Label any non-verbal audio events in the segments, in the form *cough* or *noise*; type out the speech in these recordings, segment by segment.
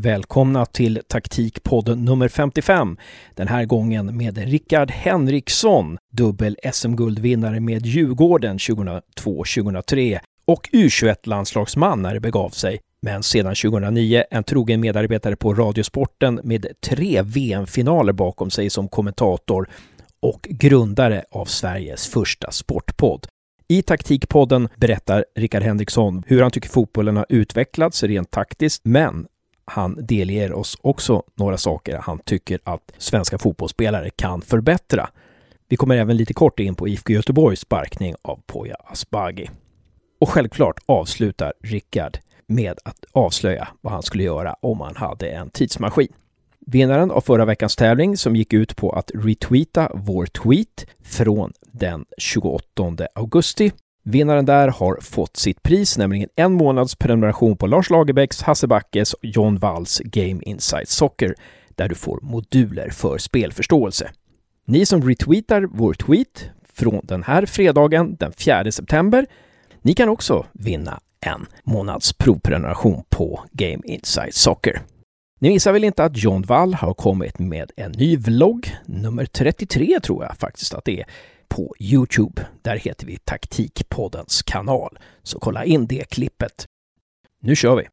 Välkomna till taktikpodden nummer 55. Den här gången med Rickard Henriksson, dubbel SM-guldvinnare med Djurgården 2002-2003 och U21-landslagsman när det begav sig. Men sedan 2009 en trogen medarbetare på Radiosporten med tre VM-finaler bakom sig som kommentator och grundare av Sveriges första sportpodd. I taktikpodden berättar Rickard Henriksson hur han tycker fotbollen har utvecklats rent taktiskt, men han delger oss också några saker han tycker att svenska fotbollsspelare kan förbättra. Vi kommer även lite kort in på IFK Göteborgs sparkning av Poya Asbaghi. Och självklart avslutar Rickard med att avslöja vad han skulle göra om han hade en tidsmaskin. Vinnaren av förra veckans tävling som gick ut på att retweeta vår tweet från den 28 augusti. Vinnaren där har fått sitt pris, nämligen en månads prenumeration på Lars Lagerbäcks, Hasse Backes och John Walls Game Insight Soccer, där du får moduler för spelförståelse. Ni som retweetar vår tweet från den här fredagen, den 4 september, ni kan också vinna en månads provprenumeration på Game Insight Soccer. Ni missar väl inte att John Wall har kommit med en ny vlogg, nummer 33 tror jag faktiskt att det är, på Youtube. Där heter vi Taktikpoddens kanal. Så kolla in det klippet. Nu kör vi!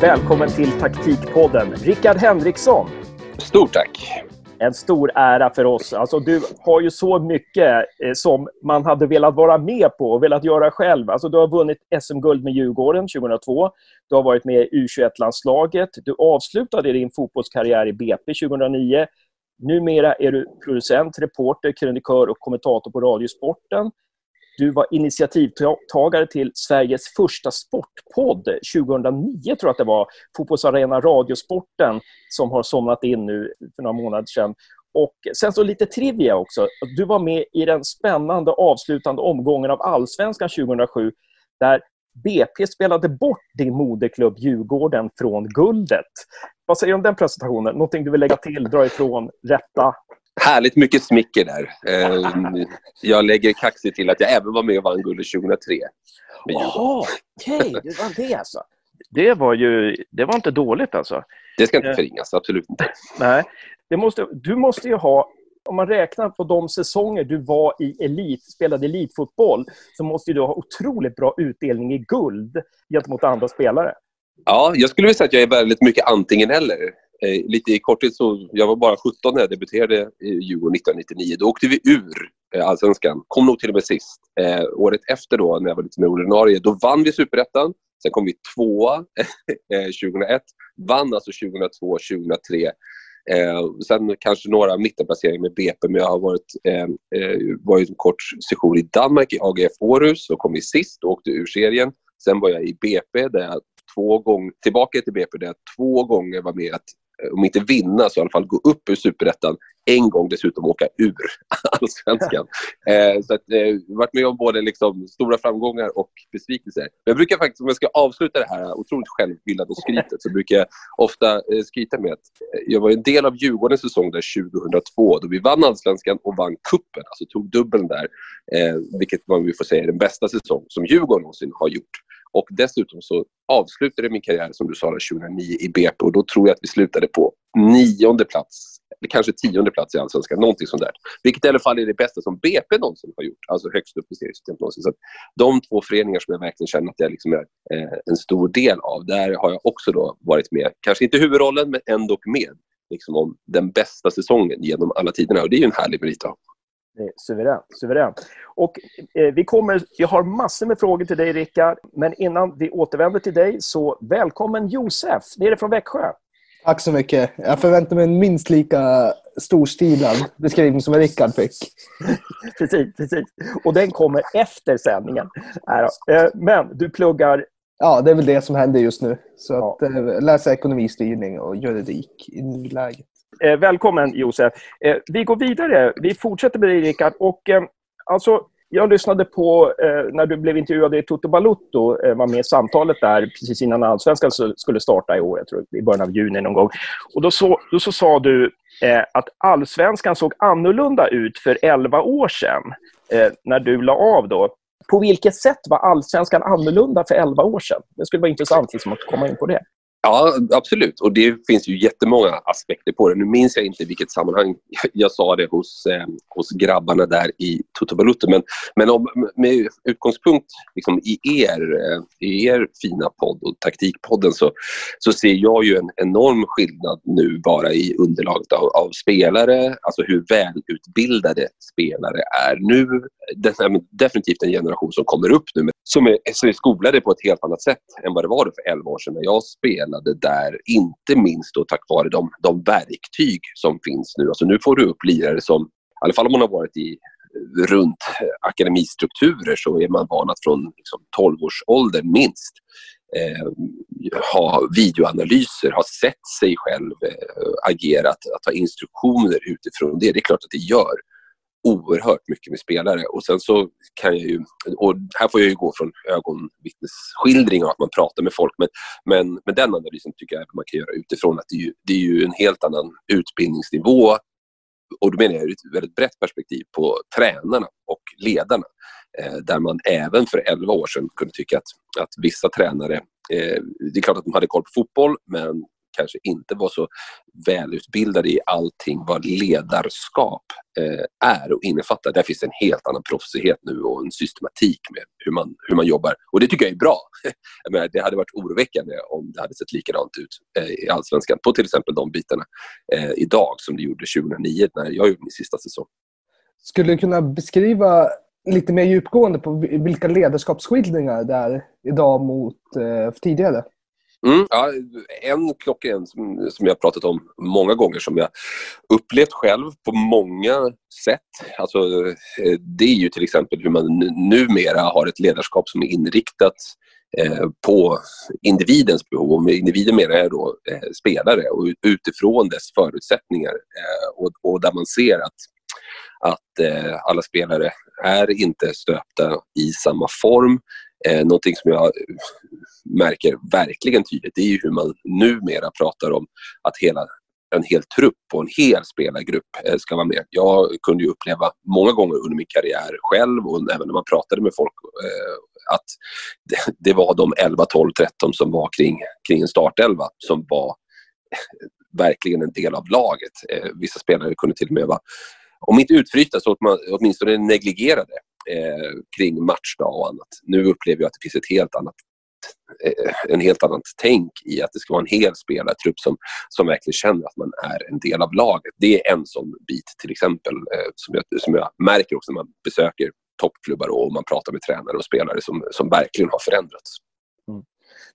Välkommen till Taktikpodden, Rickard Henriksson. Stort tack! En stor ära för oss. Alltså, du har ju så mycket eh, som man hade velat vara med på och velat göra själv. Alltså, du har vunnit SM-guld med Djurgården 2002. Du har varit med i U21-landslaget. Du avslutade din fotbollskarriär i BP 2009. Numera är du producent, reporter, krönikör och kommentator på Radiosporten. Du var initiativtagare till Sveriges första sportpodd 2009, tror jag att det var. Fotbollsarena Radiosporten, som har somnat in nu för några månader sedan. Och sen så lite trivia också. Du var med i den spännande avslutande omgången av Allsvenskan 2007, där BP spelade bort din moderklubb Djurgården från guldet. Vad säger du om den presentationen? Någonting du vill lägga till, dra ifrån, rätta? Härligt mycket smicker där. Ehm, jag lägger kaxigt till att jag även var med och vann guldet 2003. Jaha, okej. Okay. Det var det alltså. Det var ju det var inte dåligt alltså. Det ska inte eh, förringas, absolut inte. Nej. Det måste, du måste ju ha, om man räknar på de säsonger du var i elit, spelade elitfotboll, så måste du ha otroligt bra utdelning i guld gentemot andra spelare. Ja, jag skulle vilja säga att jag är väldigt mycket antingen eller. Eh, lite i korthet så, jag var bara 17 när jag debuterade i Djurgården 1999. Då åkte vi ur eh, allsvenskan. Kom nog till och med sist. Eh, året efter då, när jag var lite mer ordinarie, då vann vi superettan. Sen kom vi tvåa *laughs* eh, 2001. Vann alltså 2002, 2003. Eh, sen kanske några mittenplaceringar med BP, men jag har varit, eh, eh varit en kort session i Danmark i AGF Århus och kom vi sist och åkte ur serien. Sen var jag i BP där jag två gånger, tillbaka till BP där jag två gånger var med att om inte vinna så i alla fall gå upp ur superettan. En gång dessutom åka ur *laughs* allsvenskan. eh, så att, eh, varit med om både liksom, stora framgångar och besvikelser. Men jag brukar faktiskt, om jag ska avsluta det här otroligt självhyllade skrytet, så brukar jag ofta eh, skryta med att eh, jag var en del av Djurgårdens säsong där 2002 då vi vann allsvenskan och vann kuppen, alltså tog dubbeln där. Eh, vilket man får säga är den bästa säsong som Djurgården någonsin har gjort. Och dessutom så avslutade min karriär, som du sa, 2009 i BP och då tror jag att vi slutade på nionde plats, eller kanske tionde plats i Allsvenskan, någonting sånt där. Vilket i alla fall är det bästa som BP någonsin har gjort, alltså högst upp i seriesystemet någonsin. Så de två föreningar som jag verkligen känner att jag liksom är eh, en stor del av, där har jag också då varit med, kanske inte huvudrollen, men ändå med liksom om den bästa säsongen genom alla tiderna. Och det är ju en härlig merit att ha. Suveränt. suveränt. Och, eh, vi kommer, jag har massor med frågor till dig, Rickard. Men innan vi återvänder till dig, så välkommen Josef, nere från Växjö. Tack så mycket. Jag förväntar mig en minst lika storstilad beskrivning som Rickard fick. *laughs* precis, precis. Och den kommer efter sändningen. Eh, men du pluggar... Ja, det är väl det som händer just nu. Så ja. att, eh, läsa ekonomistyrning och juridik i nuläget. Eh, välkommen Josef. Eh, vi går vidare. Vi fortsätter med dig Rickard. Och, eh, alltså, jag lyssnade på eh, när du blev intervjuad i Toto Balutto, eh, var med i samtalet där precis innan Allsvenskan skulle starta i år, jag tror i början av juni någon gång. Och då så, då så sa du eh, att Allsvenskan såg annorlunda ut för 11 år sedan, eh, när du la av då. På vilket sätt var Allsvenskan annorlunda för 11 år sedan? Det skulle vara intressant liksom, att komma in på det. Ja, absolut. Och det finns ju jättemånga aspekter på det. Nu minns jag inte i vilket sammanhang *laughs* jag sa det hos, eh, hos grabbarna där i Toto Balutto. Men, men om, med utgångspunkt liksom i, er, eh, i er fina podd och Taktikpodden så, så ser jag ju en enorm skillnad nu bara i underlaget av, av spelare. Alltså hur välutbildade spelare är nu. Det är definitivt en generation som kommer upp nu som är, som är skolade på ett helt annat sätt än vad det var för 11 år sedan när jag spelade där, inte minst då tack vare de, de verktyg som finns nu. Alltså nu får du upp lirare som, i alla fall om man har varit i eh, runt eh, akademistrukturer så är man van att från liksom 12-årsåldern minst eh, ha videoanalyser, ha sett sig själv eh, agera, att, att ha instruktioner utifrån det. Det är klart att det gör oerhört mycket med spelare. Och sen så kan jag ju, och här får jag ju gå från ögonvittnesskildring och att man pratar med folk, men, men, men den analysen tycker jag att man kan göra utifrån att det är ju, det är ju en helt annan utbildningsnivå och då menar jag ur ett väldigt brett perspektiv på tränarna och ledarna. Eh, där man även för 11 år sedan kunde tycka att, att vissa tränare, eh, det är klart att de hade koll på fotboll, men kanske inte var så välutbildade i allting vad ledarskap eh, är och innefattar. Där finns en helt annan proffsighet nu och en systematik med hur man, hur man jobbar. Och det tycker jag är bra. *laughs* jag menar, det hade varit oroväckande om det hade sett likadant ut eh, i Allsvenskan på till exempel de bitarna eh, idag som det gjorde 2009 när jag gjorde min sista säsong. Skulle du kunna beskriva lite mer djupgående på vilka ledarskapsskildringar det är idag mot eh, tidigare? Mm, ja, en klockren som, som jag pratat om många gånger som jag upplevt själv på många sätt. Alltså, eh, det är ju till exempel hur man numera har ett ledarskap som är inriktat eh, på individens behov. Och med individen menar jag då eh, spelare och utifrån dess förutsättningar. Eh, och, och, där man ser att att eh, alla spelare är inte stöpta i samma form. Eh, någonting som jag märker verkligen tydligt det är ju hur man numera pratar om att hela en hel trupp och en hel spelargrupp eh, ska vara med. Jag kunde ju uppleva många gånger under min karriär själv och även när man pratade med folk eh, att det, det, var de 11, 12, 13 som var kring, kring en startelva som var verkligen en del av laget. Eh, vissa spelare kunde till och med vara, om inte utfrysta så åtminstone negligerade eh, kring matchdag och annat. Nu upplever jag att det finns ett helt annat eh, en helt annat tänk i att det ska vara en hel spelartrupp som, som verkligen känner att man är en del av laget. Det är en sån bit till exempel eh, som, jag, som jag märker också när man besöker toppklubbar och man pratar med tränare och spelare som, som verkligen har förändrats.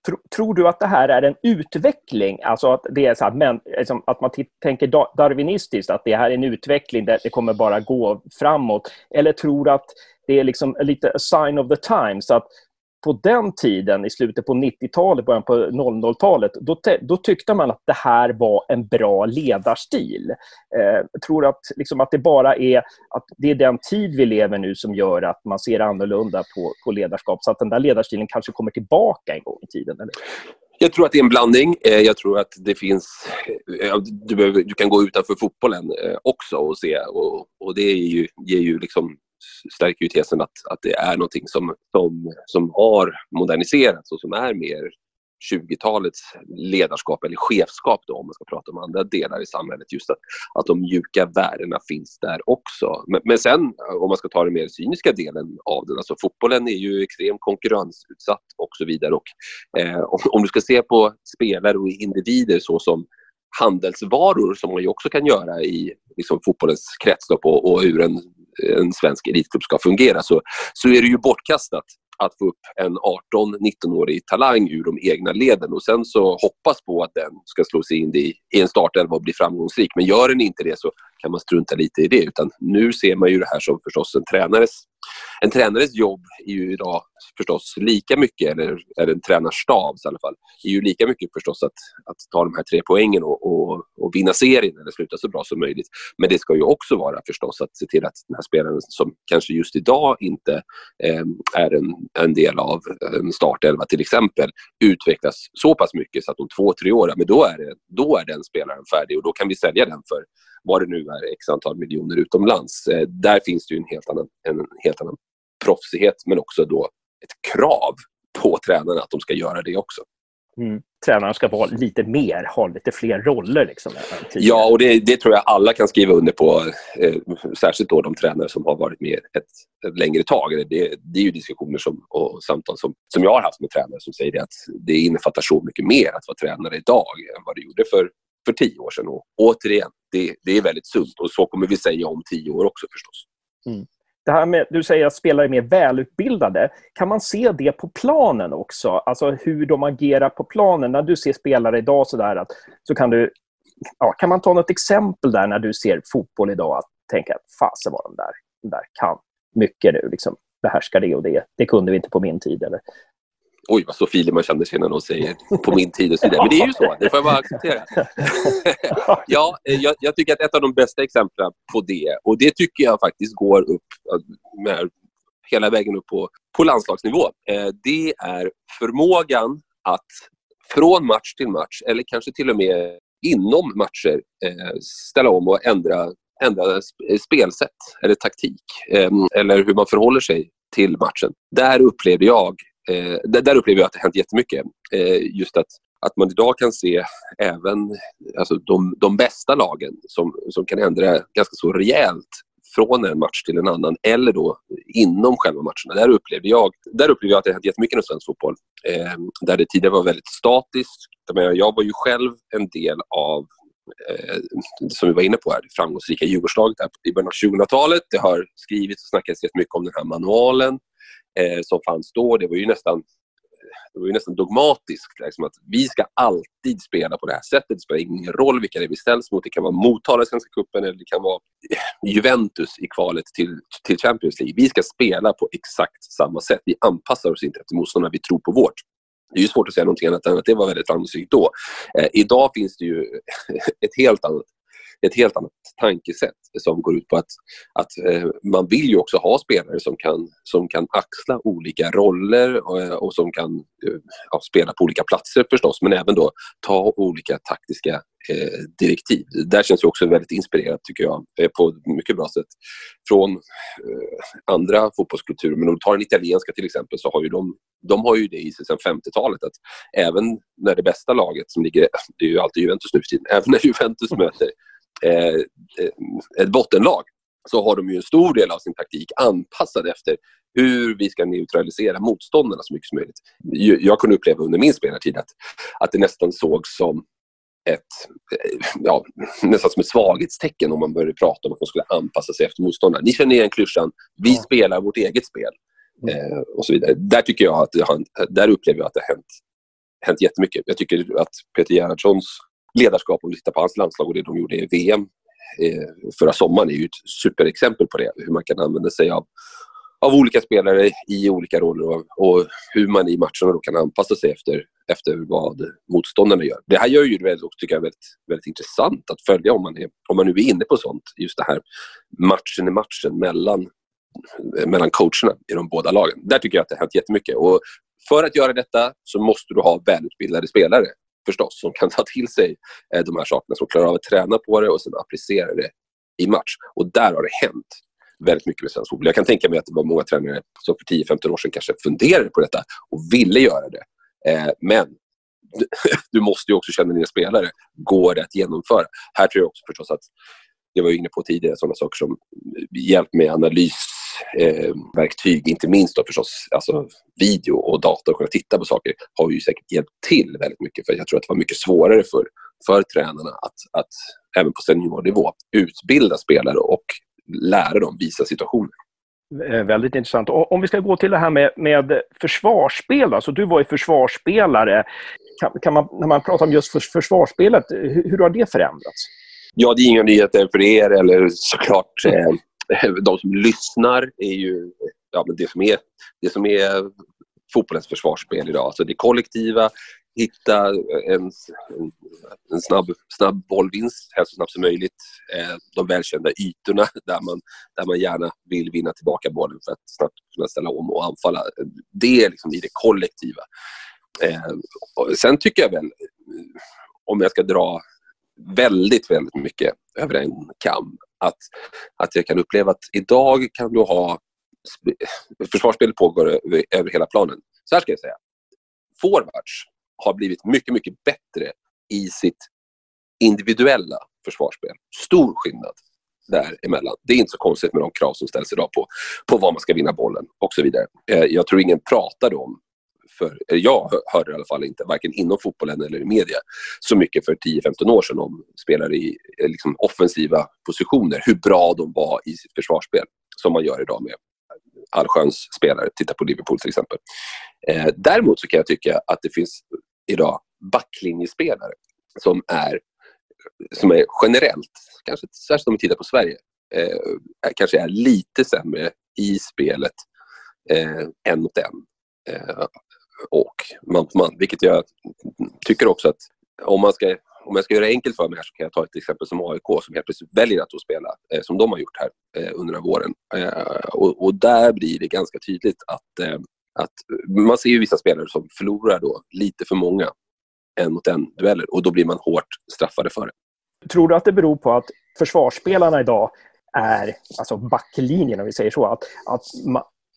Mm. Tror, tror du att det här är en utveckling? Alltså att, det är så här, men, liksom, att man tänker darwinistiskt, att det här är en utveckling där det kommer bara gå framåt? Eller tror du att det är liksom lite a sign of the times. Att på den tiden, i slutet på 90-talet, början på 00-talet, då, då, tyckte man att det här var en bra ledarstil. Eh, tror att, liksom, att det bara är, att det är den tid vi lever nu som gör att man ser annorlunda på, på ledarskap. Så att den där ledarstilen kanske kommer tillbaka en gång i tiden. Eller? Jag tror att det är en blandning. Eh, jag tror att det finns... Eh, du, behöver, du kan gå utanför fotbollen eh, också och se. Och, och det ju, ger ju liksom stärker ju tesen att, att det är någonting som, som, som har moderniserats och som är mer 20-talets ledarskap eller chefskap då, om man ska prata om andra delar i samhället. Just att, att de mjuka värdena finns där också. Men, men sen om man ska ta den mer cyniska delen av den, alltså fotbollen är ju extremt konkurrensutsatt och så vidare. Och, eh, om, om, du ska se på spelare och individer så som handelsvaror som man ju också kan göra i liksom, fotbollens kretslopp och, och ur en en svensk elitklubb ska fungera så, så är det ju bortkastat att få upp en 18-19-årig talang ur de egna leden och sen så hoppas på att den ska slå sig in i, i en startelva och bli framgångsrik. Men gör den inte det så kan man strunta lite i det. Utan nu ser man ju det här som förstås en tränares, en tränares jobb är ju idag förstås lika mycket, eller är en tränarstab i alla fall, är ju lika mycket förstås att, att ta de här tre poängen och, och, och vinna serien eller sluta så bra som möjligt. Men det ska ju också vara förstås att se till att den här spelaren som kanske just idag inte eh, är en, en del av en startelva till exempel utvecklas så pass mycket så att om två, tre år, men då är, det, då är den spelaren färdig och då kan vi sälja den för vad det nu är, x antal miljoner utomlands. Eh, där finns det ju en helt annan, en helt annan proffsighet men också då ett krav på tränarna att de ska göra det också. Mm. Tränarna ska vara lite mer, ha lite fler roller. Liksom, ja, och det, det, tror jag alla kan skriva under på. Eh, särskilt då de tränare som har varit med ett, ett längre tag. Det, det, är ju diskussioner som, och samtal som, som jag har haft med tränare som säger att det innefattar så mycket mer att vara tränare idag än vad det gjorde för, för tio år sedan. Och återigen, det, det är väldigt sunt och så kommer vi säga om tio år också förstås. Mm det här med, du säger att spelare är mer välutbildade. Kan man se det på planen också? Alltså hur de agerar på planen. När du ser spelare idag så, där, att, så kan du... Ja, kan man ta något exempel där när du ser fotboll idag att tänka att fasen vad de där, de där kan mycket nu. Liksom, behärskar det och det. Det kunde vi inte på min tid. Eller Oj, vad så filig man känner sig när någon säger på min tid och så vidare. Men det är ju så, det får jag bara acceptera. *laughs* ja, eh, jag, jag, tycker att ett av de bästa exemplen på det, och det tycker jag faktiskt går upp med, hela vägen upp på, på landslagsnivå, eh, det är förmågan att från match till match, eller kanske till och med inom matcher, eh, ställa om och ändra, ändra spelsätt eller taktik, eller hur man förhåller sig till matchen. Där upplevde jag Eh, där upplever jag att det har hänt jättemycket. Eh, just att, att man idag kan se även alltså de, de bästa lagen som, som kan ändra ganska så rejält från en match till en annan eller då inom själva matcherna. Där upplevde jag, där upplevde jag att det hänt jättemycket inom svensk fotboll. Eh, där det tidigare var väldigt statiskt. Jag var ju själv en del av eh, som vi var inne på här, det framgångsrika Djurgårdslaget i början av 2000-talet. Det har skrivits och snackats jättemycket om den här manualen eh, som fanns då. Det var ju nästan, det var ju nästan dogmatiskt. Liksom, att vi ska alltid spela på det här sättet. Det spelar ingen roll vilka det är vi ställs mot. Det kan vara Motala i Svenska cupen eller det kan vara Juventus i kvalet till, till Champions League. Vi ska spela på exakt samma sätt. Vi anpassar oss inte efter motståndarna. Vi tror på vårt. Det är ju svårt att säga någonting annat än att det var väldigt framgångsrikt då. Eh, idag finns det ju *laughs* ett helt annat ett helt annat tankesätt som går ut på att, att eh, man vill ju också ha spelare som kan, som kan axla olika roller och, eh, och som kan eh, ja, spela på olika platser förstås, men även då ta olika taktiska eh, direktiv. Där känns jag också väldigt inspirerad, tycker jag, på ett mycket bra sätt från eh, andra fotbollskulturer. Men om du tar den italienska till exempel, så har ju de, de har ju det i sig sedan 50-talet att även när det bästa laget som ligger, det är ju alltid Juventus nu för tiden, *laughs* även när Juventus *laughs* möter ett bottenlag så har de ju en stor del av sin taktik anpassad efter hur vi ska neutralisera motståndarna så mycket som möjligt. Jag kunde uppleva under min spelartid att, att det nästan sågs som ett, eh, ja, *laughs* nästan som ett svaghetstecken om man började prata om att man skulle anpassa sig efter motståndarna. Ni känner igen klyschan, vi spelar vårt eget spel. Mm. Eh, och så vidare. Där, tycker jag att har, där upplever jag att det har hänt, hänt jättemycket. Jag tycker att Peter Gerhardssons ledarskap, om du tittar på hans landslag och det de gjorde i VM eh, förra sommaren, är ju ett superexempel på det. Hur man kan använda sig av, av olika spelare i olika roller och, och hur man i matcherna då kan anpassa sig efter, efter vad motståndarna gör. Det här gör ju det också, tycker jag, väldigt, väldigt intressant att följa om man, är, om man nu är inne på sånt. Just det här matchen i matchen mellan, mellan coacherna i de båda lagen. Där tycker jag att det har hänt jättemycket. Och för att göra detta så måste du ha välutbildade spelare förstås, som kan *laughs* ta till sig eh, de här sakerna, som klarar av att träna på det och sen applicera det i match. Och där har det hänt väldigt mycket med svensk fotboll. Jag kan tänka mig att det var många tränare som för 10-15 år sedan kanske funderade på detta och ville göra det. Eh, men *laughs* du måste ju också känna dina spelare. Går det att genomföra? Här tror jag också förstås att jag var inne på tidigare, sådana saker som eh, hjälp med analys eh, inte minst då förstås alltså video och data och kunna titta på saker har ju säkert hjälpt till väldigt mycket. För jag tror att det var mycket svårare för, för tränarna att, att även på seniornivå utbilda spelare och lära dem visa situationer. Eh, väldigt intressant. Om vi ska gå till det här med, med försvarsspel. Alltså du var ju försvarsspelare. Kan, kan man, när man pratar om just försvarsspelet, hur, hur har det förändrats? Ja, det är inga nyheter för er eller såklart *laughs* eh, *laughs* de som lyssnar är ju ja, men det, som är, det som är fotbollens försvarsspel idag. Alltså det kollektiva, hitta en, en, snabb, snabb bollvinst, helst så snabbt som möjligt. Eh, de välkända ytorna *laughs* där man, där man gärna vill vinna tillbaka bollen för att snabbt kunna ställa om och anfalla. Det är liksom i det kollektiva. Eh, sen tycker jag väl, om jag ska dra väldigt, väldigt mycket över en kam, att, att jag kan uppleva att idag kan du ha försvarsspelet pågår över, över hela planen. Så här ska jag säga. Forwards har blivit mycket, mycket bättre i sitt individuella försvarsspel. Stor skillnad däremellan. Det är inte så konstigt med de krav som ställs idag på, på var man ska vinna bollen och så vidare. Eh, jag tror ingen pratade om för, jag hörde i alla fall inte, varken inom fotbollen eller i media, så mycket för 10-15 år sedan om spelare i eh, liksom, offensiva positioner, hur bra de var i sitt försvarsspel, som man gör idag med allsköns spelare. Titta på Liverpool till exempel. Eh, däremot så kan jag tycka att det finns idag backlinjespelare som är, som är generellt, kanske särskilt om vi tittar på Sverige, eh, kanske är lite sämre i spelet eh, en mot en. Eh, och man på man, vilket jag tycker också att om man ska om jag ska göra det enkelt för mig här så kan jag ta ett exempel som AIK som helt plötsligt väljer att spela eh, som de har gjort här eh, under våren. Eh, och, och, där blir det ganska tydligt att, eh, att man ser ju vissa spelare som förlorar då lite för många en mot en dueller och då blir man hårt straffade för det. Tror du att det beror på att försvarsspelarna idag är, alltså backlinjen om vi säger så, att, att,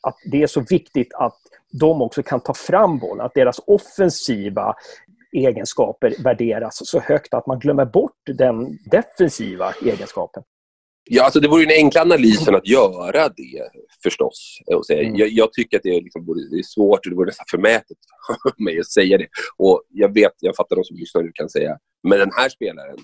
att det är så viktigt att de också kan ta fram bollen, att deras offensiva egenskaper värderas så högt att man glömmer bort den defensiva egenskapen. Ja, alltså det vore en enkel analys att göra det förstås. Mm. Jag, jag, tycker att det är, liksom, det är svårt och det vore nästan förmätet för mig att säga det. Och jag vet, jag fattar de som lyssnar nu kan säga, men den här spelaren,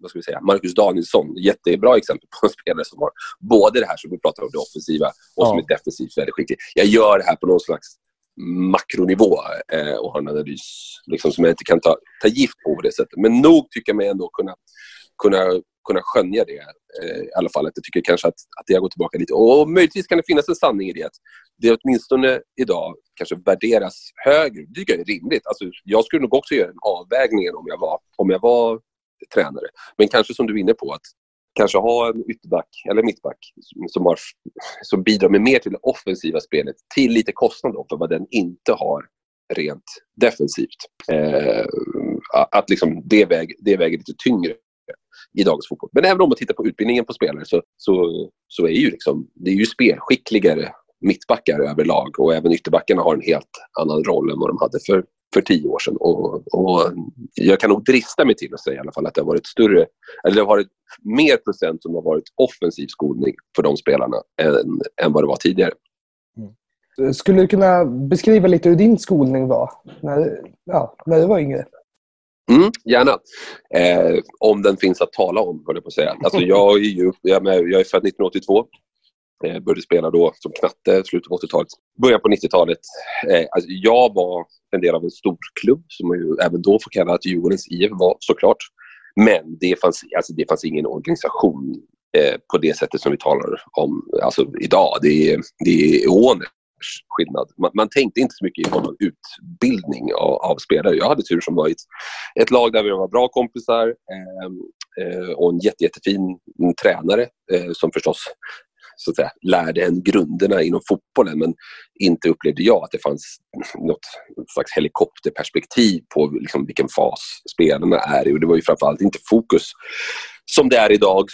vad ska vi säga, Marcus Danielsson, jättebra exempel på en spelare som har både det här som vi pratar om, det offensiva och ja. som är defensivt väldigt skicklig. Jag gör det här på någon slags makronivå eh, och har en analys liksom, som jag inte kan ta, ta gift på på det sättet. Men nog tycker jag mig ändå kunna, kunna, kunna skönja det eh, i alla fall. Att jag tycker kanske att, att det har gått tillbaka lite. Och, och möjligtvis kan det finnas en sanning i det. Att det åtminstone idag kanske värderas högre. Det tycker jag är rimligt. Alltså, jag skulle nog också göra en avvägning om jag var, om jag var tränare. Men kanske som du är inne på, att kanske ha en ytterback eller mittback som, har, som bidrar med mer till det offensiva spelet till lite kostnad för vad den inte har rent defensivt. Eh, att liksom det, väg, det väger lite tyngre i dagens fotboll. Men även om man tittar på utbildningen på spelare så, så, så är ju liksom, det är ju spelskickligare mittbackar överlag och även ytterbackarna har en helt annan roll än vad de hade för för tio år sedan. Och, och, jag kan nog drista mig till att säga i alla fall att det har varit större, eller det har varit mer procent som har varit offensiv skolning för de spelarna än, än vad det var tidigare. Mm. Skulle du kunna beskriva lite hur din skolning var när, ja, när du var yngre? Mm, gärna. Eh, om den finns att tala om, höll jag på att säga. Alltså, jag, är ju, jag, är född 1982 Eh, började spela då som knatte, slutet av 80-talet. Början på 90-talet. Eh, alltså jag var en del av en stor klubb som man ju även då får kalla att Djurgårdens IF var såklart. Men det fanns, alltså det fanns ingen organisation eh, på det sättet som vi talar om alltså idag. Det är, det är åners skillnad. Man, man, tänkte inte så mycket i form av utbildning av, av, spelare. Jag hade tur som var i ett, ett lag där vi var bra kompisar eh, eh, och en jätte, jättefin tränare eh, som förstås så att säga, lärde en grunderna inom fotbollen men inte upplevde jag att det fanns något slags helikopterperspektiv på liksom vilken fas spelarna är i. Och det var ju framförallt inte fokus som det är idag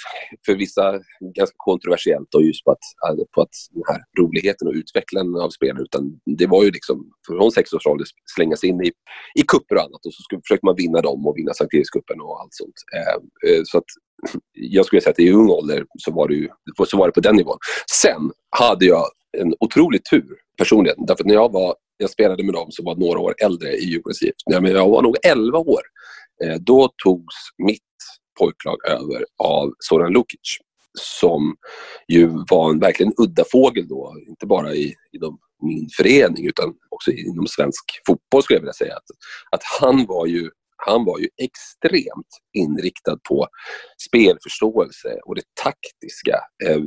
för vissa ganska kontroversiellt och just på att, på att den här roligheten och utvecklingen av spelare utan det var ju liksom från sex års ålder slänga sig in i, i kupper och annat och så skulle, försökte man vinna dem och vinna Sankt Erikscupen och allt sånt. Eh, eh, så att jag skulle säga att i ung ålder så var, det ju, så var det på den nivån. Sen hade jag en otrolig tur personligen. Därför att när jag, var, jag spelade med dem som var några år äldre i Djurgårdens IF. Jag var nog 11 år. Eh, då togs mitt pojklag över av Zoran Lukic som ju var en verkligen udda fågel då, inte bara i, inom min förening utan också inom svensk fotboll skulle jag vilja säga. Att, att han var ju han var ju extremt inriktad på spelförståelse och det taktiska. Eh,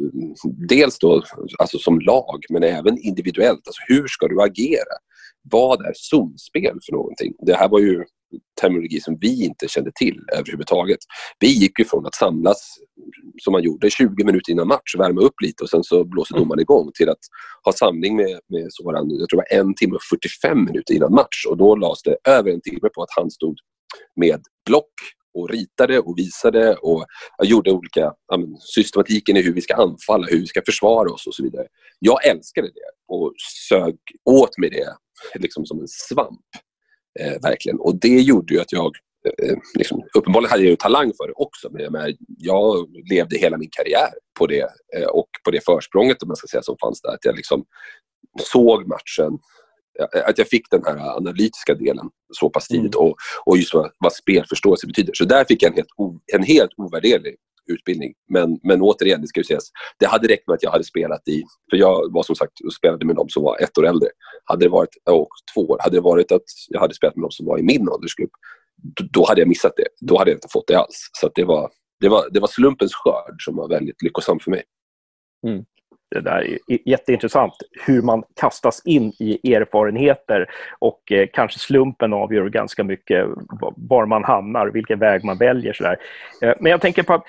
dels då alltså som lag, men även individuellt. Alltså hur ska du agera? vad är zonspel för någonting? Det här var ju terminologi som vi inte kände till överhuvudtaget. Vi gick ju från att samlas, som man gjorde, 20 minuter innan match, värma upp lite och sen så blåser mm. domaren igång till att ha samling med, med sådan, jag tror det var en timme och 45 minuter innan match och då lades det över en timme på att han stod med block och ritade och visade och gjorde olika systematiken i hur vi ska anfalla, hur vi ska försvara oss och så vidare. Jag älskade det och sög åt mig det liksom som en svamp. Eh, verkligen. Och det gjorde ju att jag eh, liksom, uppenbarligen hade jag ju talang för det också, men jag, jag levde hela min karriär på det eh, och på det försprånget om man ska säga, som fanns där. Att jag liksom såg matchen att jag fick den här analytiska delen så pass tidigt mm. och, och just vad, vad spelförståelse betyder. Så där fick jag en helt, o, en helt ovärderlig utbildning. Men, men återigen, det ska ju sägas, det hade räckt med att jag hade spelat i, för jag var som sagt och spelade med de som var ett år äldre. Hade det varit, och två år, hade det varit att jag hade spelat med de som var i min åldersgrupp, då, då hade jag missat det. Då hade jag inte fått det alls. Så det, var, det, var, det var slumpens skörd som var väldigt lyckosam för mig. Mm det där är jätteintressant, hur man kastas in i erfarenheter och eh, kanske slumpen avgör ganska mycket var man hamnar, vilken väg man väljer. Så eh, men jag tänker på att...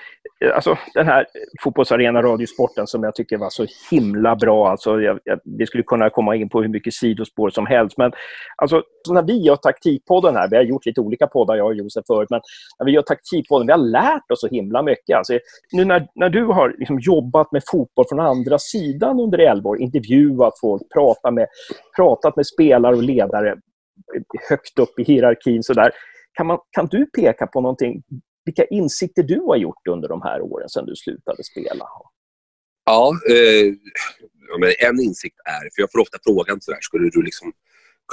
Eh, alltså, den här fotbollsarena radiosporten som jag tycker var så himla bra. Alltså, jag, jag, vi skulle kunna komma in på hur mycket sidospår som helst, men alltså, när vi gör taktikpodden här, vi har gjort lite olika poddar, jag och Josef förut, men när vi gör taktikpodden, vi har lärt oss så himla mycket. Alltså, nu när, när du har liksom jobbat med fotboll från andra sidan under elva år, intervjuat folk, pratat med, pratat med spelare och ledare högt upp i hierarkin. Så där. Kan, man, kan du peka på någonting, vilka insikter du har gjort under de här åren sedan du slutade spela? Ja, eh, en insikt är, för jag får ofta frågan sådär, skulle du liksom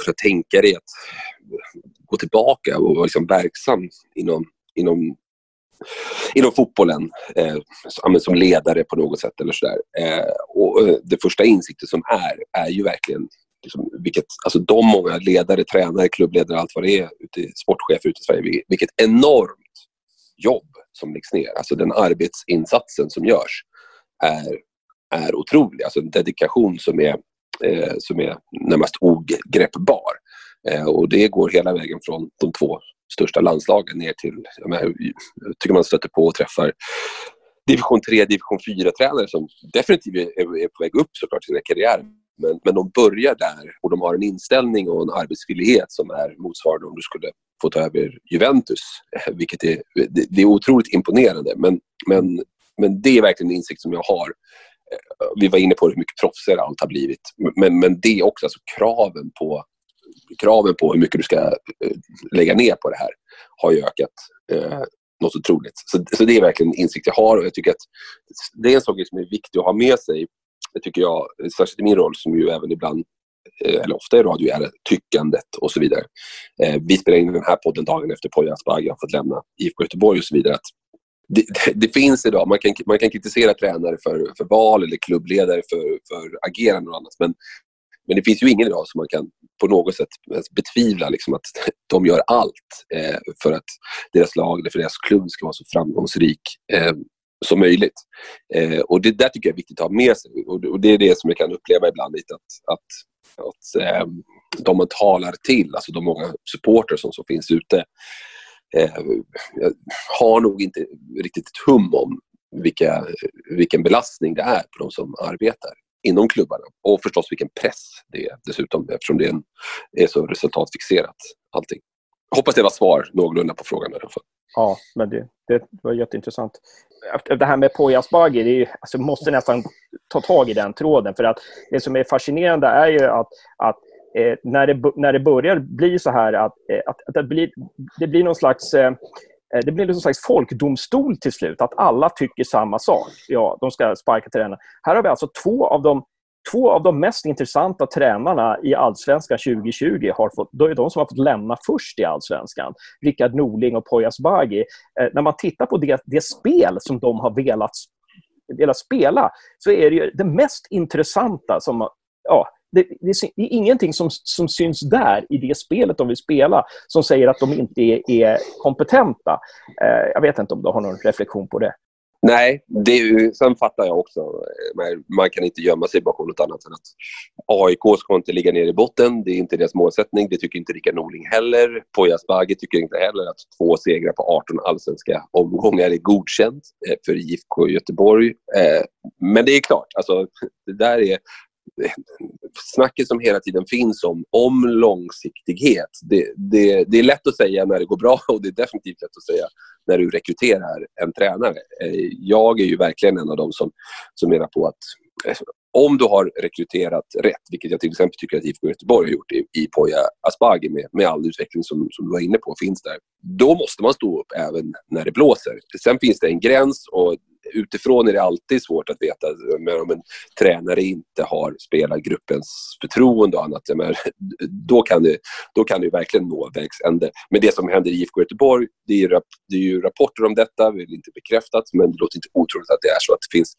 kunna tänka dig att gå tillbaka och vara liksom verksam inom, inom inom fotbollen eh, som ledare på något sätt. eller så eh, och eh, Det första insikten som är, är ju verkligen liksom, vilket, alltså de många ledare, tränare, klubbledare, allt vad det är, ute, sportchefer ute i Sverige, vilket enormt jobb som läggs ner. Alltså den arbetsinsatsen som görs är, är otrolig. Alltså en dedikation som är, eh, som är närmast ogreppbar. Eh, och det går hela vägen från de två största landslagen ner till, jag, menar, jag tycker man stöter på och träffar division 3, division 4-tränare som definitivt är, är på väg upp såklart i sina karriärer. Men, men de börjar där och de har en inställning och en arbetsvillighet som är motsvarande om du skulle få ta över Juventus. Eh, vilket är, det, det är otroligt imponerande. Men, men, men det är verkligen en insikt som jag har. Eh, vi var inne på hur mycket proffsigare allt har blivit. Men, men det är också alltså kraven på kraven på hur mycket du ska eh, lägga ner på det här har ju ökat eh, något otroligt. Så, så det är verkligen en insikt jag har och jag tycker att det är en sak som är viktig att ha med sig. Det tycker jag, särskilt i min roll som ju även ibland eh, eller ofta i radio är tyckandet och så vidare. Eh, vi spelar in den här podden dagen efter Poya Asbaghi har fått lämna IFK Göteborg och så vidare. Att det, det, det, finns idag, man kan, man kan kritisera tränare för, för val eller klubbledare för, för agerande och annat men men det finns ju ingen idag som man kan på något sätt betvivla liksom, att *laughs* de gör allt eh, för att deras lag eller för deras klubb ska vara så framgångsrik eh, som möjligt. Eh, och Det där tycker jag är viktigt att ha med sig. Och, och det är det som jag kan uppleva ibland lite att, att, att eh, de man talar till, alltså de många supporter som, som finns ute, eh, har nog inte riktigt ett hum om vilka, vilken belastning det är på de som arbetar inom klubbarna. Och förstås vilken press det är dessutom eftersom det är, en, är så resultatfixerat allting. Hoppas det var svar någorlunda på frågan. I alla fall. Ja, men det, det var jätteintressant. Det här med Poya Asbaghi, det är, ju... alltså, måste nästan ta tag i den tråden. För att det som är fascinerande är ju att, att eh, när, det, när det börjar bli så här att, eh, att, att det, blir, det blir någon slags eh, eh det blir liksom någon slags folkdomstol till slut, att alla tycker samma sak. Ja, de ska sparka tränaren. Här har vi alltså två av de, två av de mest intressanta tränarna i Allsvenskan 2020. Har fått, då är de som har fått lämna först i Allsvenskan. Rickard Norling och Poya Asbaghi. Eh, när man tittar på det, det spel som de har velat, velat spela så är det det mest intressanta som ja, det, det, är ingenting som, som syns där i det spelet de vill spela som säger att de inte är, är kompetenta. Eh, jag vet inte om du har någon reflektion på det. Nej, det sen fattar jag också. Man kan inte gömma sig bakom något annat än att AIK ska inte ligga ner i botten. Det är inte deras målsättning. Det tycker inte Rickard Norling heller. Poya Asbaghi tycker inte heller att två segrar på 18 allsvenska omgångar är godkänt eh, för IFK Göteborg. Eh, men det är klart, alltså, det där är snacket som hela tiden finns om, om långsiktighet. Det, det, det är lätt att säga när det går bra och det är definitivt lätt att säga när du rekryterar en tränare. Eh, jag är ju verkligen en av dem som, som menar på att eh, om du har rekryterat rätt, vilket jag till exempel tycker att IFK Göteborg har gjort i, i Poya Asbaghi med, med all utveckling som, som du var inne på finns där. Då måste man stå upp även när det blåser. Sen finns det en gräns och utifrån är det alltid svårt att veta men om en tränare inte har spelargruppens förtroende och annat. Men då, kan det, då kan det verkligen nå vägs ände. Men det som händer i IFK Göteborg, det är, det är ju rapporter om detta, det är inte bekräftat, men det låter inte otroligt att det är så att det finns,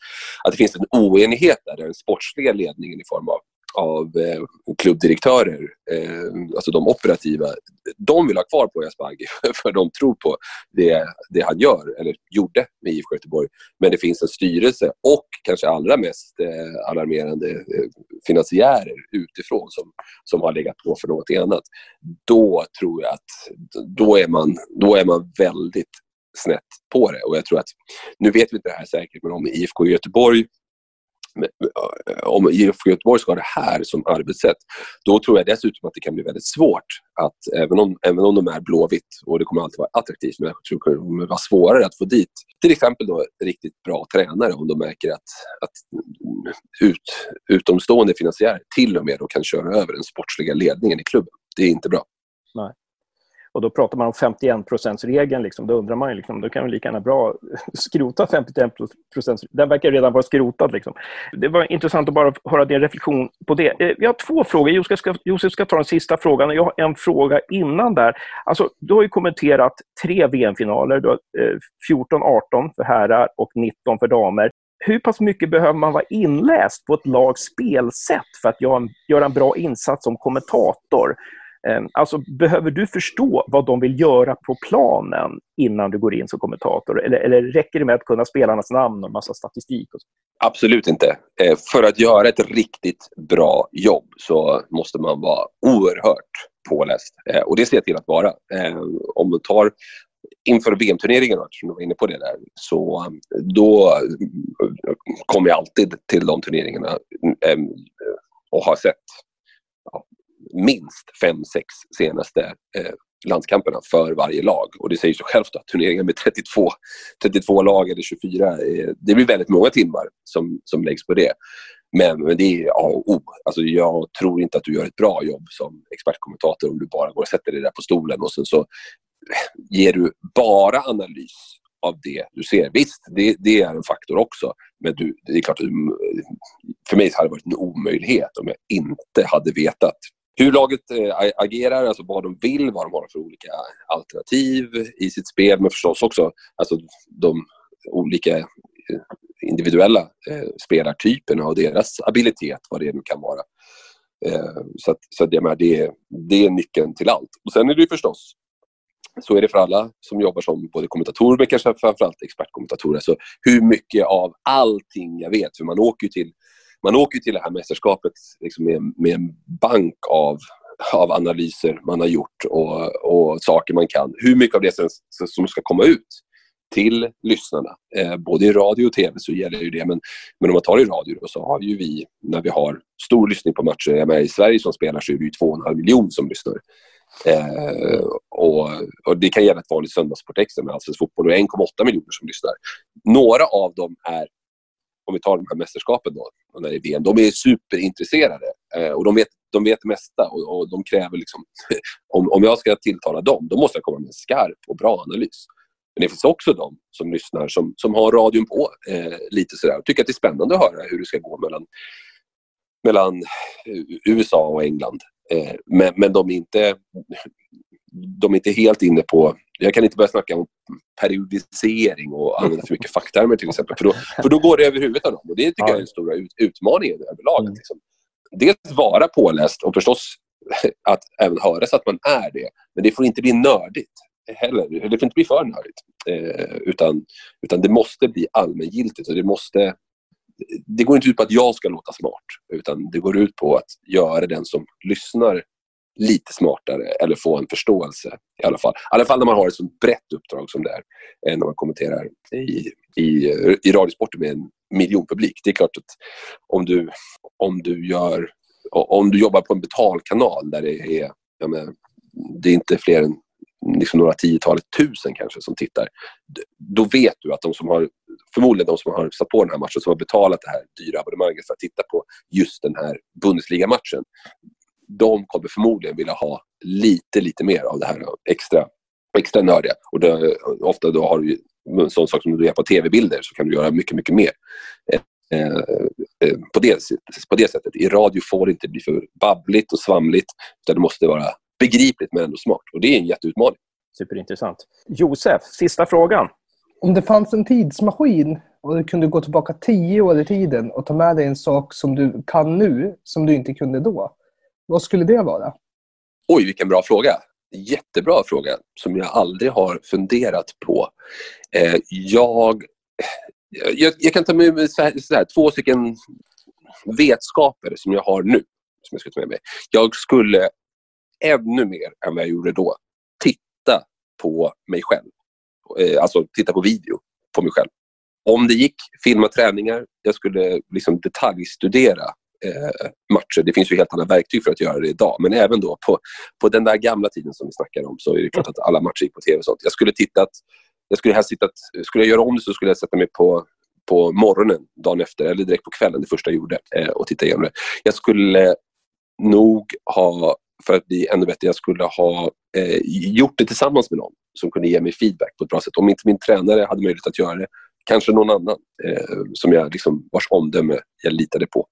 att det finns en oenighet där, den sportsliga ledningen i form av av eh, klubbdirektörer, eh, alltså de operativa, de vill ha kvar på Asbaghi *laughs* för de tror på det, det han gör, eller gjorde med IFK Göteborg. Men det finns en styrelse och kanske allra mest eh, alarmerande eh, finansiärer utifrån som, som har legat på för något annat. Då tror jag att då är man, då är man väldigt snett på det. Och jag tror att, nu vet vi inte det här säkert, men om IFK Göteborg om IFK Göteborg ska ha det här som arbetssätt, då tror jag dessutom att det kan bli väldigt svårt att, även om, även om de är blåvitt och det kommer alltid vara attraktivt, men jag tror att det kommer vara svårare att få dit till exempel då riktigt bra tränare om de märker att, att ut, utomstående finansiärer till och med då kan köra över den sportsliga ledningen i klubben. Det är inte bra. Nej. Och då pratar man om 51-procentsregeln. liksom. Då undrar man ju, liksom, då kan vi lika gärna bra *laughs* skrota 51% Den verkar redan vara skrotad. Liksom. Det var intressant att bara höra din reflektion på det. Eh, vi har två frågor. Josef ska, Josef ska ta den sista frågan. Jag har en fråga innan där. Alltså, du har ju kommenterat tre VM-finaler. 14, 18 för herrar och 19 för damer hur pass mycket behöver man vara inläst på ett lags spelsätt för att göra en bra insats som kommentator? Ehm, alltså, behöver du förstå vad de vill göra på planen innan du går in som kommentator? Eller, eller räcker det med att kunna spelarnas namn och massa statistik? Och Absolut inte. Ehm, för att göra ett riktigt bra jobb så måste man vara oerhört påläst. Ehm, och det ser jag till att vara. Om du tar inför VM-turneringen, eftersom du var inne på det där, så då kommer jag alltid till de turneringarna och har sett minst fem, sex senaste eh, landskamperna för varje lag. Och det säger sig självt att turneringar med 32, 32 lag eller 24, eh, det blir väldigt många timmar som, som läggs på det. Men, men det är A och O. Alltså jag tror inte att du gör ett bra jobb som expertkommentator om du bara går och sätter dig där på stolen och sen så eh, ger du bara analys av det du ser. Visst, det, det är en faktor också. Men du, det är klart, mm, för mig hade det varit en omöjlighet om jag inte hade vetat hur laget eh, agerar, alltså vad de vill, vad de har för olika alternativ i sitt spel, men förstås också alltså, de olika eh, individuella eh, spelartyperna och deras abilitet, vad det nu kan vara. Eh, så att, så att jag menar, det, det är nyckeln till allt. Och Sen är det ju förstås så är det för alla som jobbar som både kommentatorer men kanske framförallt expertkommentatorer. Så alltså hur mycket av allting jag vet, för man åker ju till man åker till det här mästerskapet liksom med, med en bank av, av analyser man har gjort och, och saker man kan. Hur mycket av det sen, som ska komma ut till lyssnarna. Eh, både i radio och tv så gäller ju det. Men, men om man tar i radio då, så har ju vi, när vi har stor lyssning på matcher, jag menar, i Sverige som spelar så är det ju 2,5 miljoner som lyssnar. Eh, och, och, Det kan gälla ett vanligt Söndagsportexempel med allsvensk fotboll Det är 1,8 miljoner som lyssnar. Några av dem är om vi tar de här mästerskapen då, när det är VM, de är superintresserade eh, och de vet, de vet det mesta och, och de kräver liksom, *laughs* om, om jag ska tilltala dem, då måste jag komma med en skarp och bra analys. Men det finns också de som lyssnar som, som har radion på eh, lite sådär och tycker att det är spännande att höra hur det ska gå mellan, mellan eh, USA och England. Eh, men, men de är inte de är inte helt inne på... Jag kan inte börja snacka om periodisering och använda för mycket facktermer till exempel. För då, för då går det över huvudet av dem. Och det tycker ja. jag är den stora ut, utmaningen överlag. Mm. Liksom. Dels vara påläst och förstås *laughs* att även höra så att man är det. Men det får inte bli nördigt. heller. Det får inte bli för nördigt. Eh, utan, utan det måste bli allmängiltigt. Och det, måste, det går inte ut på att jag ska låta smart. Utan det går ut på att göra den som lyssnar lite smartare eller få en förståelse i alla fall. I alla fall när man har ett så brett uppdrag som det är eh, när man kommenterar i, i, i radiosporten med en miljonpublik. Det är klart att om du, om du, gör, om du jobbar på en betalkanal där det är, menar, det är inte fler än liksom några tiotalet tusen kanske som tittar. Då vet du att de som har, förmodligen de som har satt på den här matchen, som har betalat det här dyra abonnemanget för att titta på just den här Bundesliga-matchen. De kommer förmodligen vilja ha lite, lite mer av det här extra, extra nördiga. Och då, ofta då har du en sån sak som du gör på tv-bilder så kan du göra mycket, mycket mer. Eh, eh, på, det, på det sättet. I radio får det inte bli för babbligt och svamligt utan det måste vara begripligt men ändå smart. Och det är en jätteutmaning. Superintressant. Josef, sista frågan. Om det fanns en tidsmaskin och du kunde gå tillbaka tio år i tiden och ta med dig en sak som du kan nu som du inte kunde då. Vad skulle det vara? Oj, vilken bra fråga. Jättebra fråga som jag aldrig har funderat på. Eh, jag, jag, jag, kan ta med mig så här, så här, två stycken vetskaper som jag har nu. Som jag, ska ta med mig. jag skulle ännu mer än vad jag gjorde då titta på mig själv. Eh, alltså titta på video på mig själv. Om det gick, filma träningar. Jag skulle liksom detaljstudera eh, matcher. Det finns ju helt andra verktyg för att göra det idag. Men även då på, på den där gamla tiden som vi snackar om så är det klart att alla matcher gick på tv och sånt. Jag skulle titta att, jag skulle helst titta att, skulle jag göra om det så skulle jag sätta mig på på morgonen dagen efter eller direkt på kvällen det första jag gjorde eh, och titta igenom det. Jag skulle nog ha för att bli ännu bättre. Jag skulle ha eh, gjort det tillsammans med någon som kunde ge mig feedback på ett bra sätt. Om inte min tränare hade möjlighet att göra det, kanske någon annan eh, som jag, liksom, vars omdöme jag litade på.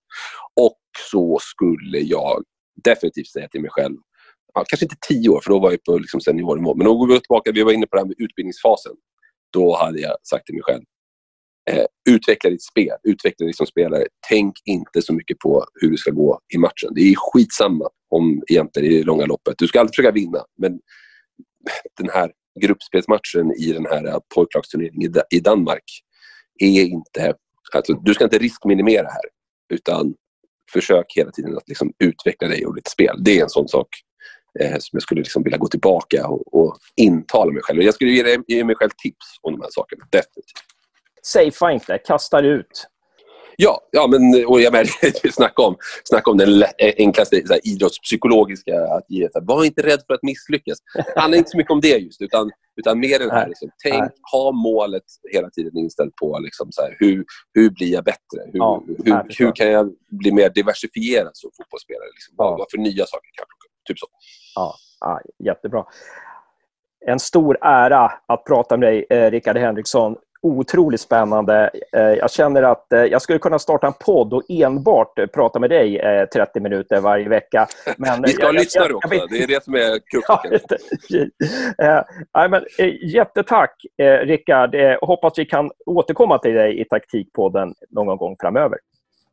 Och så skulle jag definitivt säga till mig själv, ja, kanske inte tio år, för då var jag på liksom, seniornivå, men om vi går tillbaka, vi var inne på det här med utbildningsfasen. Då hade jag sagt till mig själv, Eh, utveckla ditt spel, utveckla dig som spelare. Tänk inte så mycket på hur det ska gå i matchen. Det är skitsamma om egentligen i det långa loppet. Du ska alltid försöka vinna, men den här gruppspelsmatchen i den här eh, pojklagsturneringen i Danmark är inte... Alltså, du ska inte riskminimera här, utan försök hela tiden att liksom utveckla dig och ditt spel. Det är en sån sak eh, som jag skulle liksom vilja gå tillbaka och, och intala mig själv. Jag skulle ge, ge mig själv tips om de här sakerna, definitivt safea inte, kasta ut. Ja, ja men, och jag menar, *laughs* snacka om, snacka om den enklaste så här, idrottspsykologiska, att ge, så här, var inte rädd för att misslyckas. Det handlar inte så mycket om det just, utan, utan mer den här, liksom, tänk, Nej. ha målet hela tiden inställt på liksom, så här, hur, hur blir jag bättre? Hur, ja, hur, hur kan jag bli mer diversifierad som fotbollsspelare? Liksom, ja. Vad för nya saker kan jag plocka upp? Typ så. Ja, ja, jättebra. En stor ära att prata med dig, eh, Rickard Henriksson otroligt spännande. Eh, jag känner att eh, jag skulle kunna starta en podd och enbart prata med dig 30 eh, minuter varje vecka. Men *laughs* Vi ska ha lyssnare också. Jag, det är det som är kruxet. *laughs* ja, *laughs* men, jättetack, Rickard. Hoppas vi kan återkomma till dig i Taktikpodden någon gång framöver.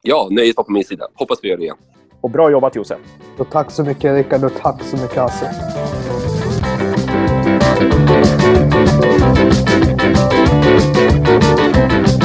Ja, nöjet var på min sida. Hoppas vi gör det igen. Och bra jobbat, Josef. Och tack så mycket, Rickard, och tack så mycket, Hasse. Thank